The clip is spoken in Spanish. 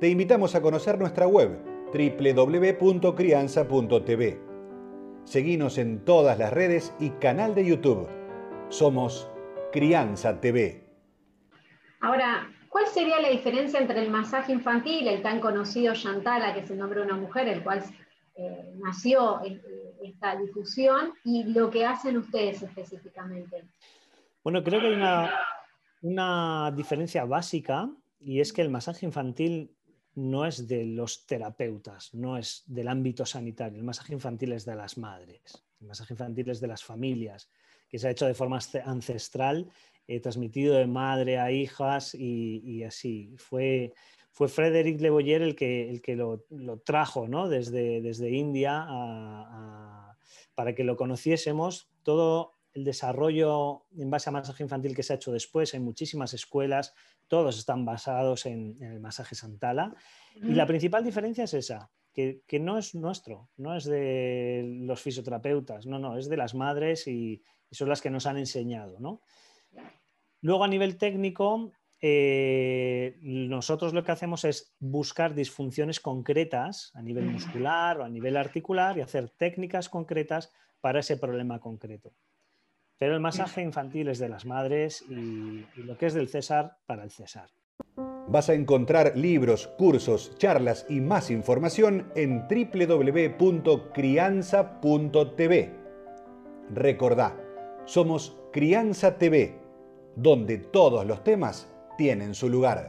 te invitamos a conocer nuestra web www.crianza.tv. Seguimos en todas las redes y canal de YouTube. Somos Crianza TV. Ahora, ¿cuál sería la diferencia entre el masaje infantil, el tan conocido Chantala, que es el nombre de una mujer, el cual eh, nació eh, esta difusión, y lo que hacen ustedes específicamente? Bueno, creo que hay una, una diferencia básica y es que el masaje infantil no es de los terapeutas, no es del ámbito sanitario. El masaje infantil es de las madres, el masaje infantil es de las familias, que se ha hecho de forma ancestral, eh, transmitido de madre a hijas y, así. Fue, fue Frédéric Le Boyer el que, el que lo, trajo ¿no? desde, desde India para que lo conociésemos. Todo el desarrollo en base a masaje infantil que se ha hecho después en muchísimas escuelas, todos están basados en, el masaje Santala. Y la principal diferencia es esa, que, no es nuestro, no es de los fisioterapeutas, no, no, es de las madres y, son las que nos han enseñado. ¿no? Luego a nivel técnico, eh, nosotros lo que hacemos es buscar disfunciones concretas a nivel muscular o a nivel articular y hacer técnicas concretas para ese problema concreto. Pero el masaje infantil es de las madres y, lo que es del César para el César. Vas a encontrar libros, cursos, charlas y más información en www.crianza.tv. Recordá, somos Crianza TV, donde todos los temas tienen su lugar.